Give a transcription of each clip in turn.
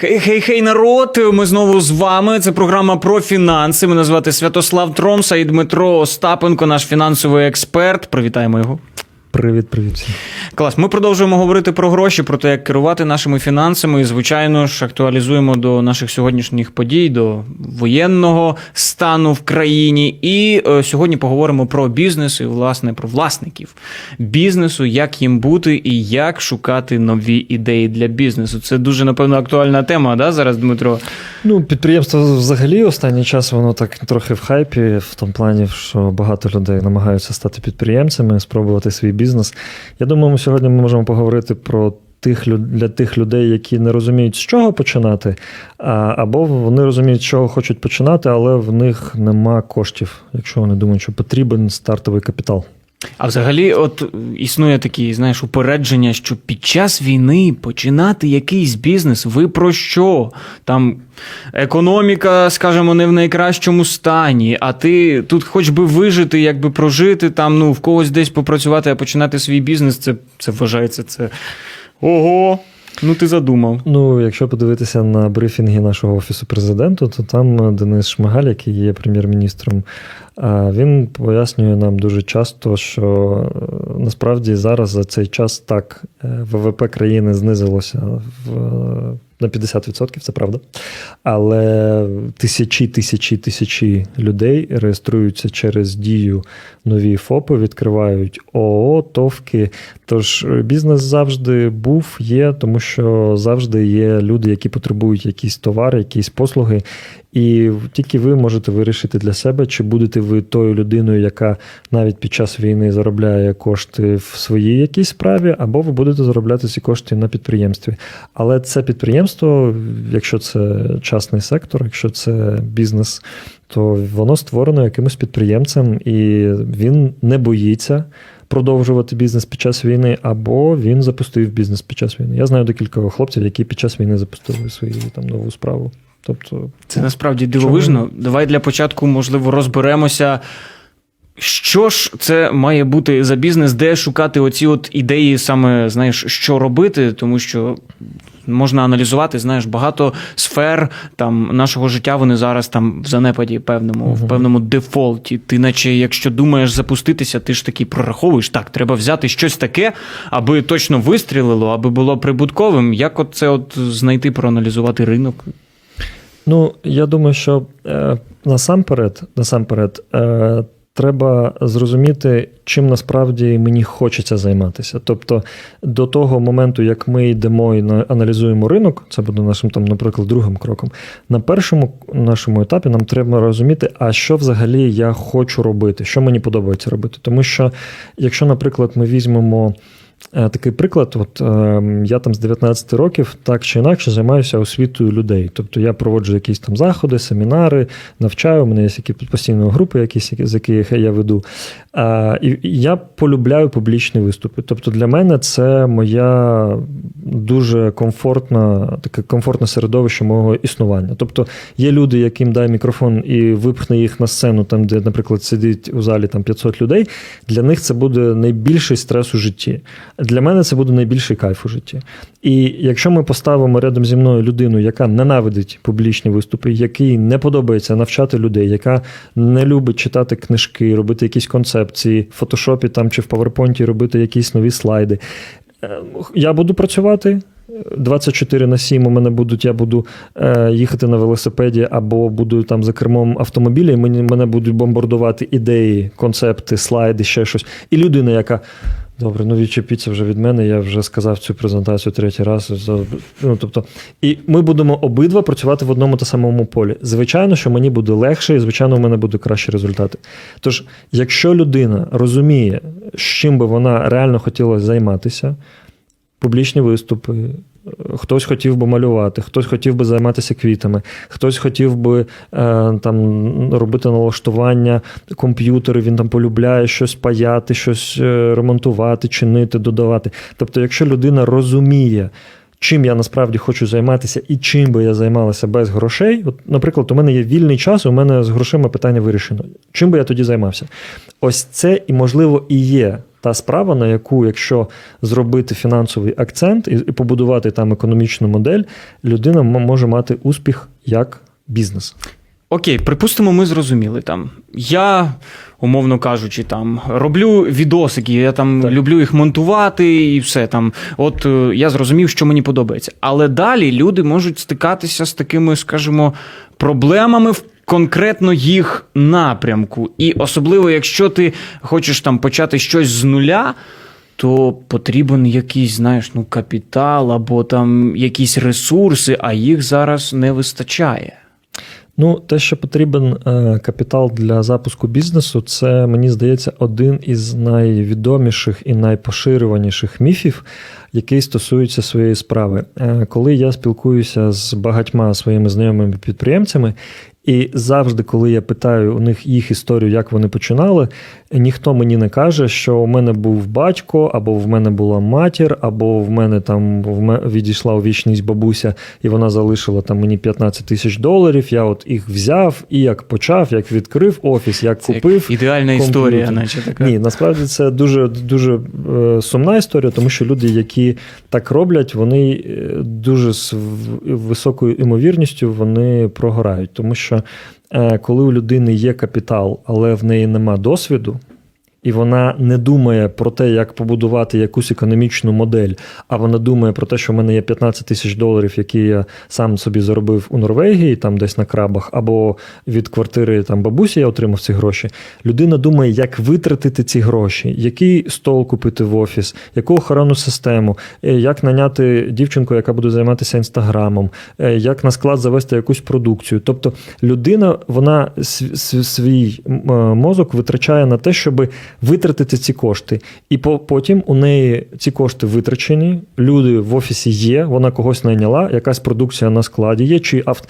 Хей, хей, хей, народ! Ми знову з вами. Це програма про фінанси. Мене звати Святослав Тромса і Дмитро Остапенко, наш фінансовий експерт. Привітаємо його. Привіт, привіт всім. Клас. Ми продовжуємо говорити про гроші, про те, як керувати нашими фінансами. І, звичайно ж, актуалізуємо до наших сьогоднішніх подій, до воєнного стану в країні. І е, сьогодні поговоримо про бізнес і, власне, про власників бізнесу, як їм бути і як шукати нові ідеї для бізнесу. Це дуже, напевно, актуальна тема, да, зараз, Дмитро? Ну, підприємство взагалі останній час воно так трохи в хайпі, в тому плані, що багато людей намагаються стати підприємцями, спробувати свій бізнес. Я думаю, ми сьогодні ми можемо поговорити про тих для тих людей, які не розуміють, з чого починати, або вони розуміють, з чого хочуть починати, але в них нема коштів, якщо вони думають, що потрібен стартовий капітал. А взагалі, от існує такі, знаєш, упередження, що під час війни починати якийсь бізнес, ви про що? Там економіка, скажімо, не в найкращому стані, а ти тут хоч би вижити, якби прожити, там, ну, в когось десь попрацювати, а починати свій бізнес, це, це вважається, це. Ого! Ну, ти задумав. Ну, якщо подивитися на брифінги нашого офісу президенту, то там Денис Шмигаль, який є прем'єр-міністром, а, він пояснює нам дуже часто, що е, насправді зараз за цей час так е, ВВП країни знизилося в. На 50%, це правда. Але тисячі, тисячі, тисячі людей реєструються через дію нові ФОПи, відкривають ООО, ТОВки. Тож е, бізнес завжди був, є, тому що завжди є люди, які потребують якісь товари, якісь послуги. І тільки ви можете вирішити для себе, чи будете ви тою людиною, яка навіть під час війни заробляє кошти в своїй якійсь справі, або ви будете заробляти ці кошти на підприємстві. Але це підприємство, якщо це частний сектор, якщо це бізнес, то воно створено якимось підприємцем, і він не боїться. Продовжувати бізнес під час війни, або він запустив бізнес під час війни. Я знаю декілька хлопців, які під час війни запустили свою там нову справу. Тобто, Це насправді дивовижно. Давай для початку, можливо, розберемося. Що ж це має бути за бізнес, де шукати оці от ідеї, саме знаєш, що робити, тому що можна аналізувати, знаєш, багато сфер там нашого життя вони зараз там в занепаді певному, в певному дефолті. Ти, наче, якщо думаєш запуститися, ти ж таки прораховуєш, так, треба взяти щось таке, аби точно вистрілило, аби було прибутковим. Як от це от знайти, проаналізувати ринок? Ну, я думаю, що е, насамперед, насамперед, е, треба зрозуміти, чим насправді мені хочеться займатися. Тобто, до того моменту, як ми йдемо і на- аналізуємо ринок, це буде нашим там, наприклад, другим кроком. На першому нашому етапі нам треба розуміти, а що взагалі я хочу робити, що мені подобається робити. Тому що, якщо, наприклад, ми візьмемо. Е, Такий приклад, от е, я там з 19 років так чи інакше займаюся освітою людей. Тобто я проводжу якісь там заходи, семінари, навчаю, у мене є які постійно групи, якісь, з яких я веду. І і я полюбляю публічні виступи. Тобто для мене це моя дуже комфортна, таке комфортне середовище мого існування. Тобто є люди, яким дай мікрофон і випхне їх на сцену, там, де, наприклад, сидить у залі там 500 людей. Для них це буде найбільший стрес у житті. Для мене це буде найбільший кайф у житті. І якщо ми поставимо рядом зі мною людину, яка ненавидить публічні виступи, якій не подобається навчати людей, яка не любить читати книжки, робити якісь концепції в фотошопі там чи в PowerPoint робити якісь нові слайди. Е, Я буду працювати. 24 на 7 у мене будуть, я буду е, їхати на велосипеді або буду там за кермом автомобіля, і мені, мене будуть бомбардувати ідеї, концепти, слайди, ще щось. І людина, яка. Добре, ну відчепіться вже від мене, я вже сказав цю презентацію третій раз. Ну, тобто, і ми будемо обидва працювати в одному та самому полі. Звичайно, що мені буде легше, і звичайно, в мене будуть кращі результати. Тож, якщо людина розуміє, з чим би вона реально хотіла займатися, публічні виступи. Хтось хотів би малювати, хтось хотів би займатися квітами, хтось хотів би е, там робити налаштування комп'ютерів, він там полюбляє щось паяти, щось е, ремонтувати, чинити, додавати. Тобто, якщо людина розуміє, чим я насправді хочу займатися і чим би я займалася без грошей. От, наприклад, у мене є вільний час, у мене з грошима питання вирішено. Чим би я тоді займався? Ось це і, можливо, і є та справа, на яку, якщо зробити фінансовий акцент і, і побудувати там економічну модель, людина може мати успіх як бізнес. Окей, припустимо, ми зрозуміли там. Я, умовно кажучи, там роблю відосики, я там Так. люблю їх монтувати і все там. От е, я зрозумів, що мені подобається. Але далі люди можуть стикатися з такими, скажімо, проблемами в. Конкретно їх напрямку, і особливо, якщо ти хочеш там почати щось з нуля, то потрібен якийсь, знаєш, ну капітал або там якісь ресурси, а їх зараз не вистачає. Ну, те, що потрібен е, капітал для запуску бізнесу, це мені здається один із найвідоміших і найпоширюваніших міфів, який стосується своєї справи. Е, коли я спілкуюся з багатьма своїми знайомими підприємцями, і завжди, коли я питаю у них їх історію, як вони починали, ніхто мені не каже, що у мене був батько, або в мене була матір, або в мене там в відійшла у вічність бабуся, і вона залишила там мені 15 тисяч доларів. Я от їх взяв і як почав, як відкрив офіс, як Це як купив. ідеальна комп'ютер. історія, наче така. Ні, насправді це дуже дуже е, сумна історія, тому що люди, які так роблять, вони е, дуже з високою імовірністю вони прогорають. Тому що е, коли у людини є капітал, але в неї нема досвіду. І вона не думає про те, як побудувати якусь економічну модель, а вона думає про те, що в мене є 15 тисяч доларів, які я сам собі заробив у Норвегії, там десь на крабах, або від квартири там бабусі я отримав ці гроші. Людина думає, як витратити ці гроші, який стол купити в офіс, яку охоронну систему, е, як наняти дівчинку, яка буде займатися інстаграмом, е, як на склад завести якусь продукцію. Тобто людина, вона св- св- свій е, мозок витрачає на те, щоб витратити ці кошти. І потім у неї ці кошти витрачені, люди в офісі є, вона когось найняла, якась продукція на складі є, чи авт-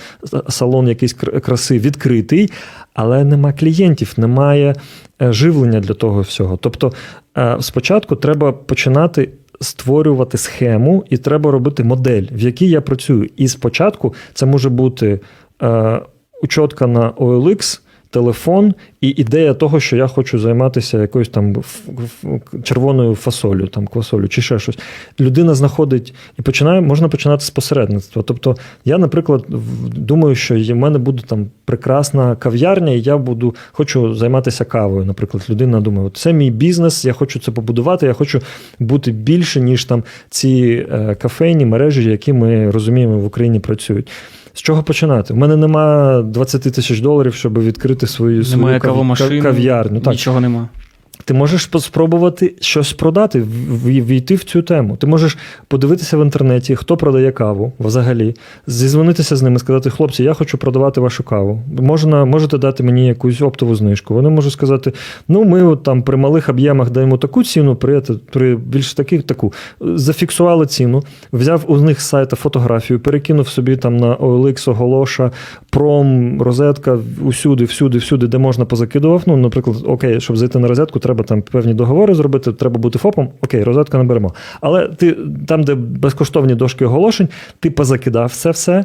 салон якийсь краси відкритий, але нема клієнтів, немає е, живлення для того всього. Тобто е, спочатку треба починати. Створювати схему, і треба робити модель, в якій я працюю. І спочатку це може бути е, учотка на OLX, телефон і ідея того, що я хочу займатися якоюсь там червоною фасолю, там квасолю чи ще щось. Людина знаходить і починає, можна починати з посередництва. Тобто, я, наприклад, думаю, що в мене буде там прекрасна кав'ярня, і я буду хочу займатися кавою. Наприклад, людина думає, от це мій бізнес, я хочу це побудувати, я хочу бути більше, ніж там ці е, кафейні мережі, які ми розуміємо в Україні працюють. З чого починати? У мене нема 20 тисяч доларів, щоб відкрити свою, свою Немає кав- кав'ярню. Так, нічого нема. Ти можеш спробувати щось продати, війти в цю тему. Ти можеш подивитися в інтернеті, хто продає каву взагалі, зізвонитися з ними, сказати, хлопці, я хочу продавати вашу каву. Можна, можете дати мені якусь оптову знижку. Вони можуть сказати: ну, ми от там при малих об'ємах даємо таку ціну, при, при більш таких таку. Зафіксували ціну, взяв у них з сайта фотографію, перекинув собі там на OLX, Оголоша, пром, розетка, усюди, всюди, всюди, де можна позакидував. Ну, наприклад, окей, щоб зайти на розетку, треба там певні договори зробити, треба бути ФОПом. Окей, розетку не беремо. Але ти там, де безкоштовні дошки оголошень, ти позакидав це все.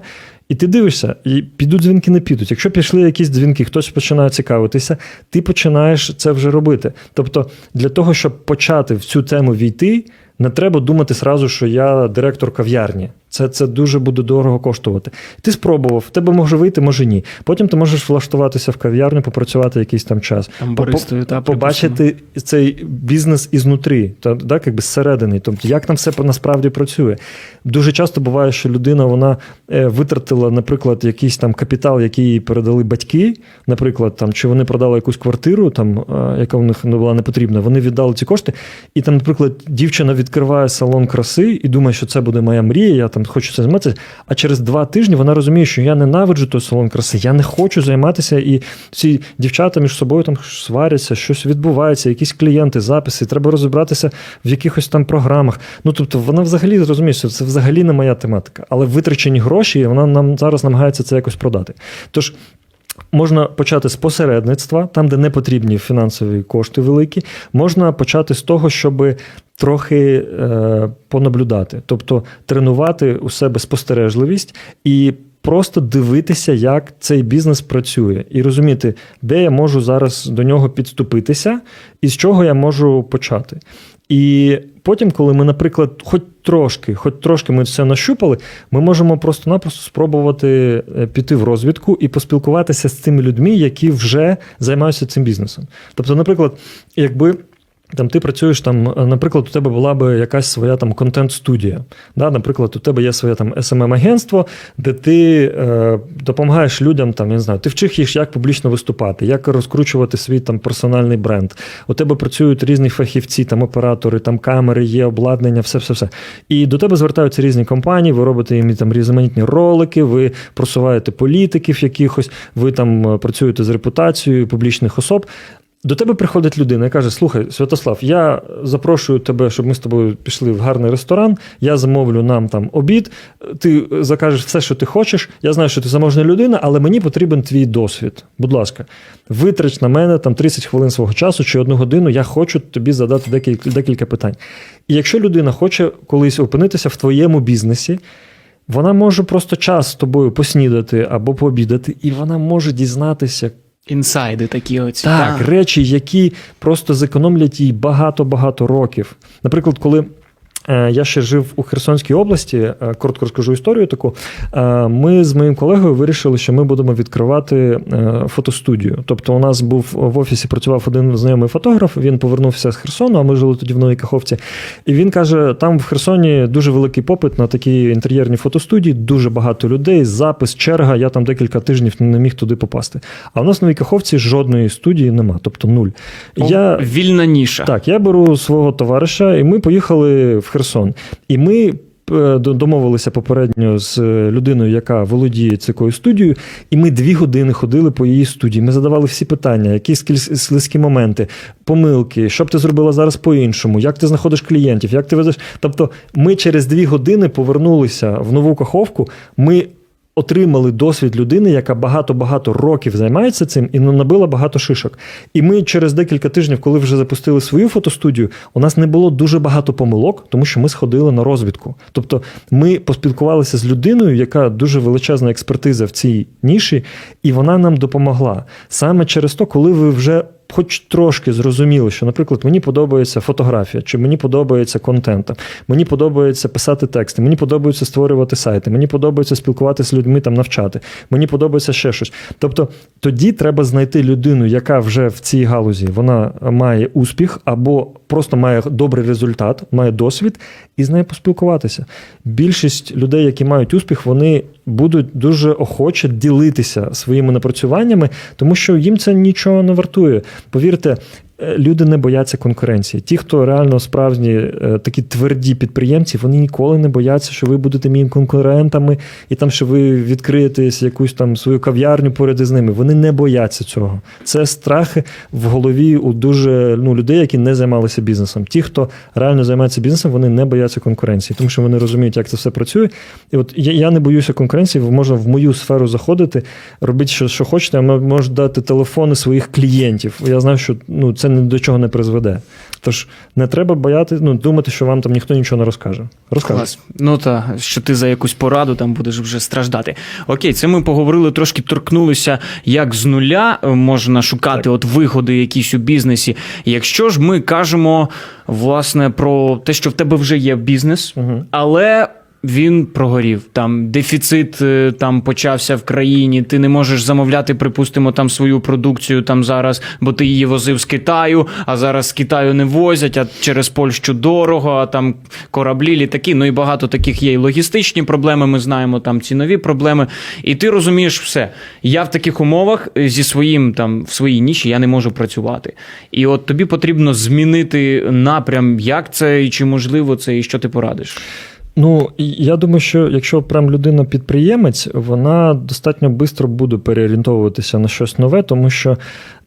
І ти дивишся, і підуть дзвінки, не підуть. Якщо пішли якісь дзвінки, хтось починає цікавитися, ти починаєш це вже робити. Тобто, для того, щоб почати в цю тему війти, не треба думати сразу, що я директор кав'ярні. Це, це дуже буде дорого коштувати. Ти спробував, в тебе може вийти, може ні. Потім ти можеш влаштуватися в кав'ярню, попрацювати якийсь там час. Там баристою, та, побачити цей бізнес ізнутрі, та, так, якби зсередини. Тобто, як там все насправді працює. Дуже часто буває, що людина вона е, витратила, наприклад, якийсь там капітал, який їй передали батьки, наприклад, там, чи вони продали якусь квартиру, там, е, яка в них не була не потрібна. Вони віддали ці кошти, і там, наприклад, дівчина відкриває салон краси і думає, що це буде моя мрія, я там хочу це займатися. А через два тижні вона розуміє, що я ненавиджу той салон краси, я не хочу займатися, і ці дівчата між собою там сваряться, щось відбувається, якісь клієнти, записи, треба розібратися в якихось там програмах. Ну тобто вона взагалі розуміє, що це взагалі не моя тематика, але витрачені гроші, вона нам зараз намагається це якось продати. Тож. Можна почати з посередництва, там, де не потрібні фінансові кошти великі. Можна почати з того, щоб трохи е, понаблюдати, тобто тренувати у себе спостережливість і просто дивитися, як цей бізнес працює, і розуміти, де я можу зараз до нього підступитися, і з чого я можу почати. І потім, коли ми, наприклад, хоч трошки, хоч трошки ми все нащупали, ми можемо просто-напросто спробувати е, піти в розвідку і поспілкуватися з цими людьми, які вже займаються цим бізнесом. Тобто, наприклад, якби. Там ти працюєш там, е, наприклад, у тебе була би якась своя там контент-студія. Да? Наприклад, у тебе є своє там smm агентство де ти е, допомагаєш людям, там, я не знаю, ти вчих їх, як публічно виступати, як розкручувати свій там персональний бренд. У тебе працюють різні фахівці, там оператори, там камери, є обладнання, все, все, все. І до тебе звертаються різні компанії, ви робите їм там різноманітні ролики, ви просуваєте політиків якихось, ви там е, працюєте з репутацією публічних особ. До тебе приходить людина і каже: Слухай, Святослав, я запрошую тебе, щоб ми з тобою пішли в гарний ресторан. Я замовлю нам там обід. Ти закажеш все, що ти хочеш. Я знаю, що ти заможна людина, але мені потрібен твій досвід. Будь ласка, витрач на мене там 30 хвилин свого часу чи одну годину. Я хочу тобі задати декілька, декілька питань. І якщо людина хоче колись опинитися в твоєму бізнесі. Вона може просто час з тобою поснідати або пообідати, і вона може дізнатися, Інсайди такі оці. так, речі, які просто зекономлять їй багато-багато років. Наприклад, коли. Е, Я ще жив у Херсонській області, е, коротко розкажу історію таку. Е, Ми з моїм колегою вирішили, що ми будемо відкривати фотостудію. Тобто, у нас був в офісі працював один знайомий фотограф. Він повернувся з Херсону, а ми жили тоді в Новій Каховці. І він каже: там в Херсоні дуже великий попит на такі інтер'єрні фотостудії, дуже багато людей, запис, черга. Я там декілька тижнів не міг туди попасти. А в нас в Новій Каховці жодної студії нема, тобто нуль. О, Я Вільна ніша. так, я беру свого товариша, і ми поїхали в Херсон. І ми. е, Домовилися попередньо з е, людиною, яка володіє такою студією, і ми дві години ходили по її студії. Ми задавали всі питання, які слизькі моменти, помилки, що б ти зробила зараз по-іншому, як ти знаходиш клієнтів, як ти ведеш. Тобто, ми через дві години повернулися в нову каховку. Ми отримали досвід людини, яка багато-багато років займається цим і набила багато шишок. І ми через декілька тижнів, коли вже запустили свою фотостудію, у нас не було дуже багато помилок, тому що ми сходили на розвідку. Тобто ми поспілкувалися з людиною, яка дуже величезна експертиза в цій ніші, і вона нам допомогла. Саме через то, коли ви вже хоч трошки зрозуміли, що, наприклад, мені подобається фотографія, чи мені подобається контент, мені подобається писати тексти, мені подобається створювати сайти, мені подобається спілкуватися з людьми, там навчати, мені подобається ще щось. Тобто тоді треба знайти людину, яка вже в цій галузі вона має успіх або просто має добрий результат, має досвід, і з нею поспілкуватися. Більшість людей, які мають успіх, вони будуть дуже охоче ділитися своїми напрацюваннями, тому що їм це нічого не вартує. Повірте, люди не бояться конкуренції. Ті, хто реально справжні е, такі тверді підприємці, вони ніколи не бояться, що ви будете моїми конкурентами, і там, що ви відкриєте якусь там свою кав'ярню поряд із ними. Вони не бояться цього. Це страхи в голові у дуже ну, людей, які не займалися бізнесом. Ті, хто реально займається бізнесом, вони не бояться конкуренції, тому що вони розуміють, як це все працює. І от я, я не боюся конкуренції, можна в мою сферу заходити, робити що, що хочете, а можу дати телефони своїх клієнтів. Я знаю, що ну, це ні до чого не призведе. Тож не треба бояти, ну, думати, що вам там ніхто нічого не розкаже. Розкаже. Клас. Ну та що ти за якусь пораду там будеш вже страждати. Окей, це ми поговорили, трошки торкнулися, як з нуля е, можна шукати Так. от вигоди якісь у бізнесі. Якщо ж ми кажемо власне про те, що в тебе вже є бізнес, Угу. але. Він прогорів. Там дефіцит е, там почався в країні. Ти не можеш замовляти, припустимо, там свою продукцію там зараз, бо ти її возив з Китаю, а зараз з Китаю не возять, а через Польщу дорого, а там кораблі, літаки. Ну і багато таких є і логістичні проблеми. Ми знаємо там цінові проблеми. І ти розумієш все. Я в таких умовах е, зі своїм там в своїй ніші я не можу працювати. І от тобі потрібно змінити напрям, як це і чи можливо це, і що ти порадиш. Ну, я думаю, що якщо прям людина підприємець, вона достатньо швидко буде переорієнтовуватися на щось нове, тому що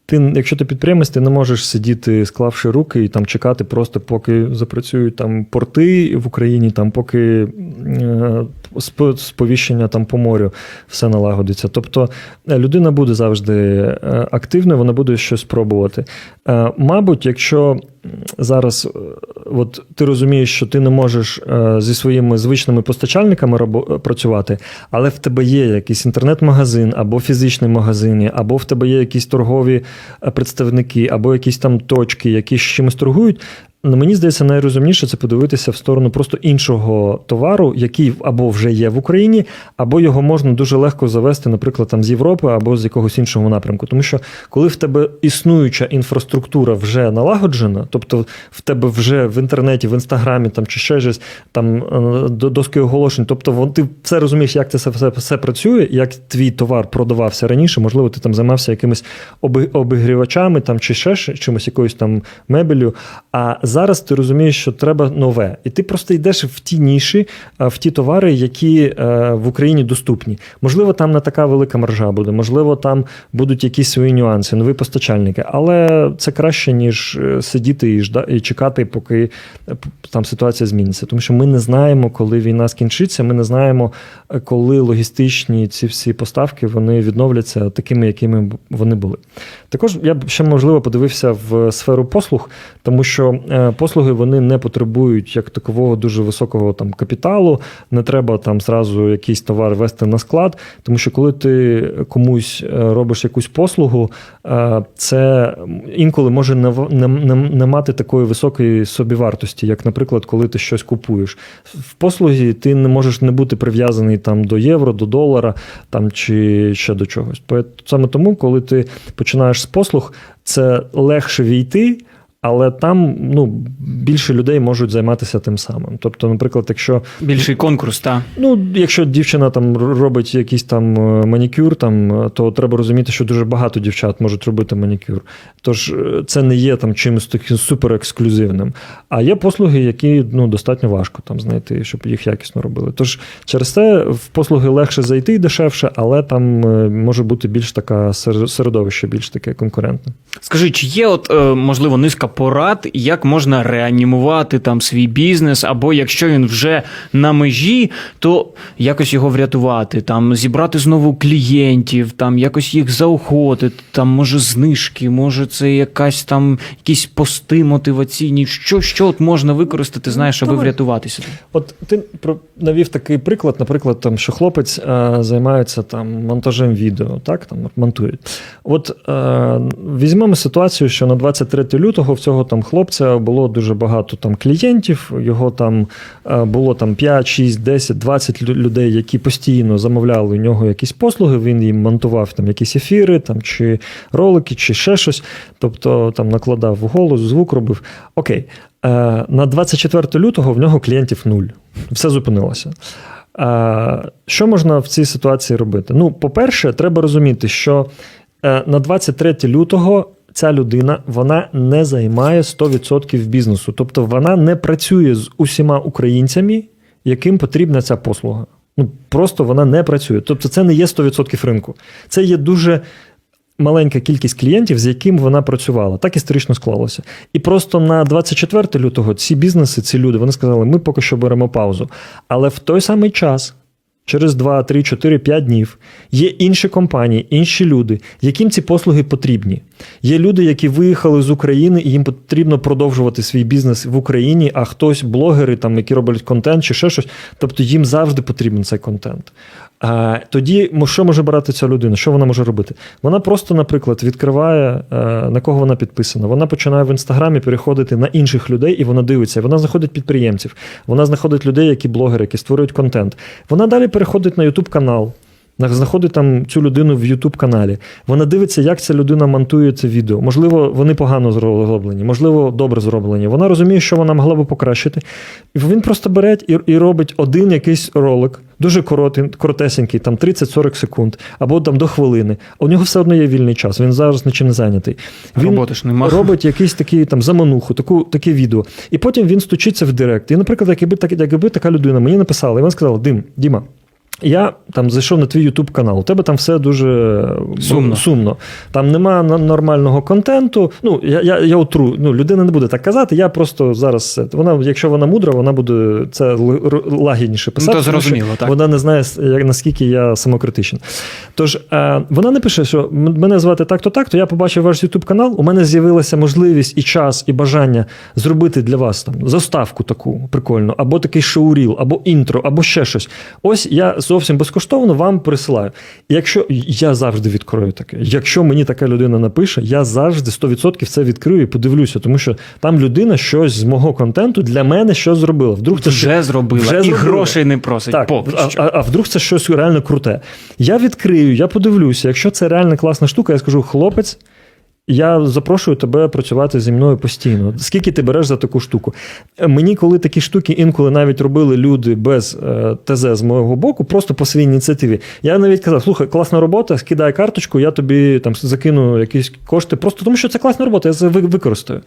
ти, якщо ти підприємець, ти не можеш сидіти, склавши руки і там чекати просто, поки запрацюють там порти в Україні, там поки е, сповіщення там по морю все налагодиться. Тобто е, людина буде завжди е, активною, вона буде щось пробувати. Мабуть, якщо зараз от ти розумієш, що ти не можеш е, зі своїми звичними постачальниками рабо- працювати, але в тебе є якийсь інтернет-магазин, або фізичний магазин, або в тебе є якісь торгові е, представники, або якісь там точки, які з чимось торгують. Ну, Мені здається, найрозумніше це подивитися в сторону просто іншого товару, який або вже є в Україні, або його можна дуже легко завести, наприклад, там з Європи або з якогось іншого напрямку. Тому що коли в тебе існуюча інфраструктура вже налагоджена, тобто в тебе вже в інтернеті, в інстаграмі там чи ще щось там е, доски оголошень, тобто вон, ти все розумієш, як це все, все, все працює, як твій товар продавався раніше, можливо, ти там займався якимись обігрівачами там чи ще чимось, якоюсь там мебелю. А зараз ти розумієш, що треба нове. І ти просто йдеш в ті ніші, в ті товари, які е, в Україні доступні. Можливо, там не така велика маржа буде, можливо, там будуть якісь свої нюанси, нові постачальники. Але це краще, ніж е, сидіти і жда- і чекати, поки е, там ситуація зміниться. Тому що ми не знаємо, коли війна скінчиться. Ми не знаємо, е, коли логістичні ці всі поставки вони відновляться такими, якими вони були. Також я б ще можливо подивився в сферу послуг, тому що е, послуги вони не потребують як такового дуже високого там капіталу. Не треба там зразу якийсь товар вести на склад, тому що коли ти комусь е, робиш якусь послугу, е, це інколи може не, не, не, не мати такої високої собівартості, як, наприклад, коли ти щось купуєш. В послугі ти не можеш не бути прив'язаний там до євро, до долара там чи ще до чогось. Саме тому, коли ти починаєш з послуг, це легше війти. Але там ну, більше людей можуть займатися тим самим. Тобто, наприклад, якщо Більший конкурс, та. Ну, якщо дівчина там робить якийсь там е, манікюр, там, е, то треба розуміти, що дуже багато дівчат можуть робити манікюр. Тож е, це не є там чимось таким суперексклюзивним. А є послуги, які ну, достатньо важко там знайти, щоб їх якісно робили. Тож через це в послуги легше зайти і дешевше, але там може бути більш така сер- середовище, більш таке конкурентне. Скажи, чи є, от, можливо, низка порад, як можна реанімувати там свій бізнес, або якщо він вже на межі, то якось його врятувати, там зібрати знову клієнтів, там якось їх заохотити, там може знижки, може це якась там якісь пости мотиваційні. Що, що от можна використати, знаєш, аби Давай. врятуватися? От ти навів такий приклад, наприклад, там, що хлопець е, займається там монтажем відео, так там монтують. От е, візьмемо ситуацію, що на 23 лютого в цього там хлопця було дуже багато там клієнтів. Його там е, було там 5, 6, 10, 20 людей, які постійно замовляли у нього якісь послуги. Він їм монтував там якісь ефіри, там чи ролики, чи ще щось. Тобто там накладав голос, звук робив. Окей. Е, На 24 лютого в нього клієнтів нуль. Все зупинилося. Е, Що можна в цій ситуації робити? Ну, по-перше, треба розуміти, що на 23 лютого ця людина вона не займає 100% бізнесу. Тобто вона не працює з усіма українцями, яким потрібна ця послуга. Ну, просто вона не працює. Тобто, це не є 100% ринку. Це є дуже маленька кількість клієнтів, з яким вона працювала. Так історично склалося. І просто на 24 лютого ці бізнеси, ці люди, вони сказали, ми поки що беремо паузу. Але в той самий час. Через 2, 3, 4, 5 днів є інші компанії, інші люди, яким ці послуги потрібні. Є люди, які виїхали з України, і їм потрібно продовжувати свій бізнес в Україні, а хтось, блогери, там, які роблять контент чи ще щось, тобто їм завжди потрібен цей контент. А, тоді що може брати ця людина? Що вона може робити? Вона просто, наприклад, відкриває, е, на кого вона підписана. Вона починає в інстаграмі переходити на інших людей, і вона дивиться. Вона знаходить підприємців, вона знаходить людей, які блогери, які створюють контент. Вона далі переходить на Ютуб канал. Знаходить там цю людину в YouTube каналі. Вона дивиться, як ця людина монтує це відео. Можливо, вони погано зроблені, можливо, добре зроблені. Вона розуміє, що вона могла би покращити. І він просто бере і, і робить один якийсь ролик, дуже коротий, коротесенький, там 30-40 секунд, або там до хвилини. А у нього все одно є вільний час. Він зараз нічим не зайнятий. Він Роботи ж нема. робить якийсь такий там замануху, таку, таке відео. І потім він стучиться в директ. І, наприклад, якби, так, якби така людина мені написала, і вона сказала: Дим, Діма. Я там зайшов на твій YouTube канал. У тебе там все дуже Сумно. сумно. Там нема нормального контенту. Ну, я, я, я утру. Ну, людина не буде так казати. Я просто зараз. Вона, якщо вона мудра, вона буде це лагідніше писати. Ну, то зрозуміло, так. Вона не знає, як- наскільки я самокритичен. Тож е, вона не пише, що мене звати так-то, так-то. Я побачив ваш YouTube канал. У мене з'явилася можливість і час, і бажання зробити для вас там заставку таку прикольну, або такий шоуріл, або інтро, або ще щось. Ось я зовсім безкоштовно вам присилаю. Якщо я завжди відкрою таке, якщо мені така людина напише, я завжди 100% це відкрию і подивлюся, тому що там людина щось з мого контенту для мене щось зробила. Вдруг це Вже зробила Вже і зробила. грошей не просить. так, поки а, що. а, а вдруг це щось реально круте. Я відкрию, я подивлюся. Якщо це реально класна штука, я скажу: хлопець, я запрошую тебе працювати зі мною постійно. Скільки ти береш за таку штуку? Мені, коли такі штуки інколи навіть робили люди без е, ТЗ з мого боку, просто по своїй ініціативі. Я навіть казав: слухай, класна робота, скидай карточку, я тобі там закину якісь кошти, просто тому що це класна робота, я це використаю.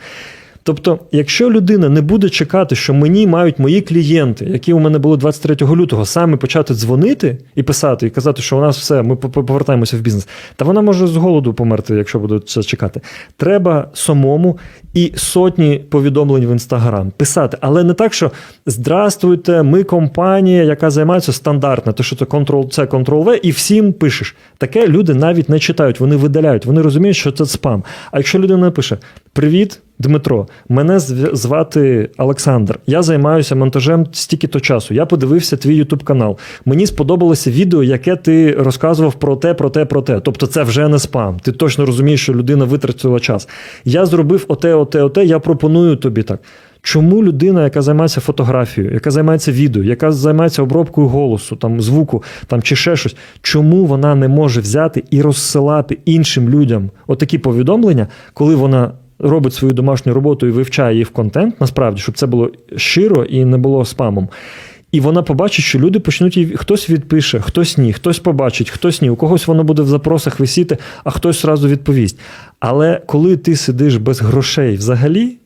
Тобто, якщо людина не буде чекати, що мені мають мої клієнти, які у мене були 23 лютого, саме почати дзвонити і писати, і казати, що у нас все, ми повертаємося в бізнес, та вона може з голоду померти, якщо буде це чекати. Треба самому і сотні повідомлень в інстаграм писати, але не так, що здрастуйте, ми компанія, яка займається стандартно, то що це Ctrl C, Ctrl V, і всім пишеш. Таке люди навіть не читають, вони видаляють, вони розуміють, що це спам. А якщо людина напише: Привіт, Дмитро, мене зв- звати Олександр. Я займаюся монтажем стільки-то часу. Я подивився твій Ютуб канал. Мені сподобалося відео, яке ти розказував про те, про те, про те. Тобто, це вже не спам. Ти точно розумієш, що людина витратила час. Я зробив оте, оте, оте. Я пропоную тобі так. Чому людина, яка займається фотографією, яка займається відео, яка займається обробкою голосу, там звуку, там чи ще щось, чому вона не може взяти і розсилати іншим людям отакі повідомлення, коли вона робить свою домашню роботу і вивчає її в контент, насправді, щоб це було щиро і не було спамом. І вона побачить, що люди почнуть їй хтось відпише, хтось ні, хтось побачить, хтось ні. У когось воно буде в запросах висіти, а хтось одразу відповість. Але коли ти сидиш без грошей взагалі,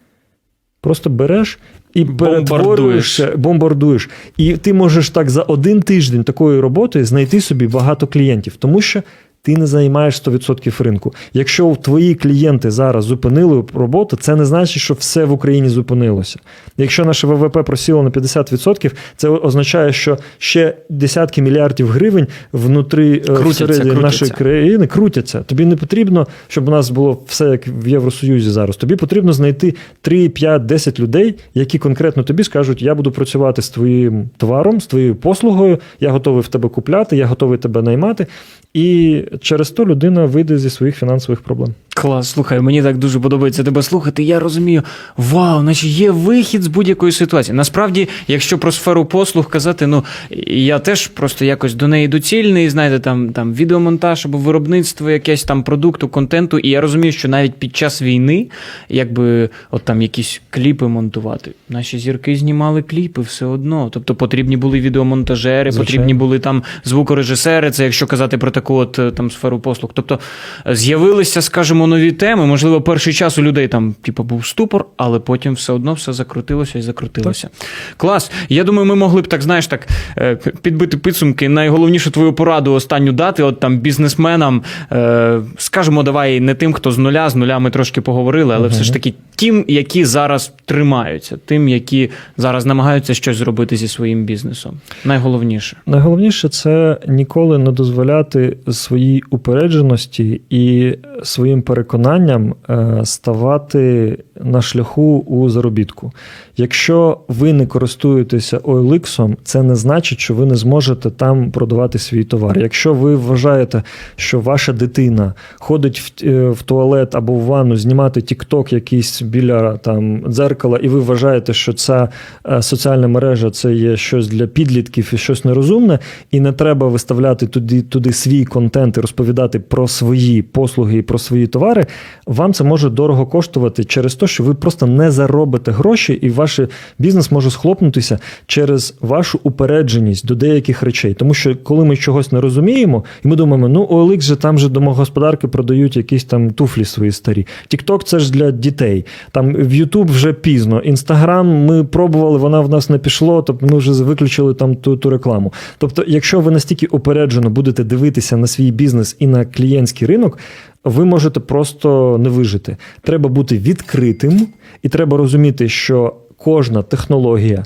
просто береш і Бомбардуєш. бомбардуєш. І ти можеш так за один тиждень такої роботи знайти собі багато клієнтів, тому що ти не займаєш 100% ринку. Якщо твої клієнти зараз зупинили роботу, це не значить, що все в Україні зупинилося. Якщо наше ВВП просіло на 50%, це означає, що ще десятки мільярдів гривень внутрі е, Крутяться, крутяться. нашої країни крутяться. Тобі не потрібно, щоб у нас було все як в Євросоюзі зараз. Тобі потрібно знайти 3, 5, 10 людей, які конкретно тобі скажуть: я буду працювати з твоїм товаром, з твоєю послугою, я готовий в тебе купляти, я готовий тебе наймати. І через то людина вийде зі своїх фінансових проблем. Клас, слухай, мені так дуже подобається тебе слухати. Я розумію, вау, значить є вихід з будь-якої ситуації. Насправді, якщо про сферу послуг казати, ну я теж просто якось до неї доцільний, знаєте, там, там відеомонтаж або виробництво якесь там продукту, контенту. І я розумію, що навіть під час війни, якби от там якісь кліпи монтувати, наші зірки знімали кліпи все одно. Тобто потрібні були відеомонтажери, Звичайно. потрібні були там звукорежисери, це якщо казати про таку от е, там сферу послуг. Тобто е, з'явилися, скажімо, нові теми. Можливо, перший час у людей там, типу, був ступор, але потім все одно все закрутилося і закрутилося. Клас. Я думаю, ми могли б так, знаєш, так е, підбити підсумки. Найголовнішу твою пораду останню дати, от там бізнесменам. е, Скажемо, давай не тим, хто з нуля, з нуля ми трошки поговорили, але все ж таки тим, які зараз тримаються, тим, які зараз намагаються щось зробити зі своїм бізнесом. Найголовніше. Найголовніше це ніколи не дозволяти своїй упередженості і своїм переконанням е, ставати на шляху у заробітку. Якщо ви не користуєтеся OLX, це не значить, що ви не зможете там продавати свій товар. Якщо ви вважаєте, що ваша дитина ходить в, е, туалет або в ванну знімати TikTok якийсь біля там дзеркала, і ви вважаєте, що ця е, соціальна мережа це є щось для підлітків і щось нерозумне, і не треба виставляти туди, туди свій контент і розповідати про свої послуги і про свої товари, вам це може дорого коштувати через те, що ви просто не заробите гроші, і ваш бізнес може схлопнутися через вашу упередженість до деяких речей. Тому що коли ми чогось не розуміємо, і ми думаємо, ну OLX же там же домогосподарки продають якісь там туфлі свої старі. TikTok – це ж для дітей. Там в YouTube вже пізно. Інстаграм ми пробували, вона в нас не пішло, тобто ми вже виключили там ту, ту рекламу. Тобто, якщо ви настільки упереджено будете дивитися на свій бізнес і на клієнтський ринок, ви можете просто не вижити. Треба бути відкритим, і треба розуміти, що кожна технологія.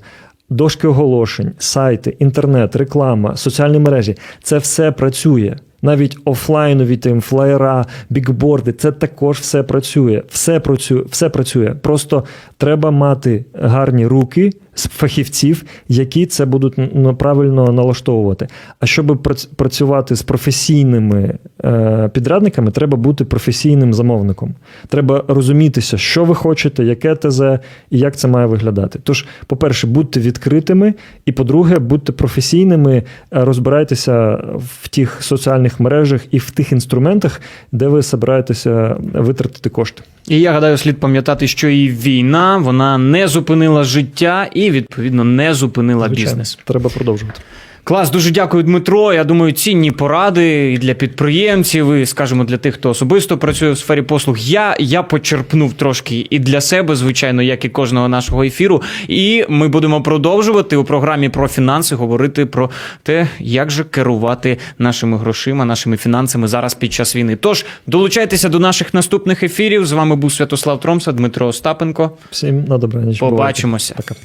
Дошки оголошень, сайти, інтернет, реклама, соціальні мережі це все працює. Навіть офлайнові тим флаєра, бікборди, це також все працює. Все працює, все працює. Просто треба мати гарні руки фахівців, які це будуть правильно налаштовувати. А щоб прац- працювати з професійними е, підрядниками, треба бути професійним замовником. Треба розумітися, що ви хочете, яке ТЗ і як це має виглядати. Тож, по-перше, будьте відкритими, і по-друге, будьте професійними, е, розбирайтеся в тих соціальних мережах і в тих інструментах, де ви збираєтеся витратити кошти. І я гадаю, слід пам'ятати, що і війна вона не зупинила життя і, відповідно, не зупинила Звичайно, бізнес. треба продовжувати. Клас, дуже дякую, Дмитро. Я думаю, цінні поради і для підприємців, і скажімо, для тих, хто особисто працює в сфері послуг. Я, я почерпнув трошки і для себе, звичайно, як і кожного нашого ефіру. І ми будемо продовжувати у програмі про фінанси говорити про те, як же керувати нашими грошима, нашими фінансами зараз під час війни. Тож долучайтеся до наших наступних ефірів. З вами був Святослав Тромса, Дмитро Остапенко. Всім на добраніч. Побачимося. Пока.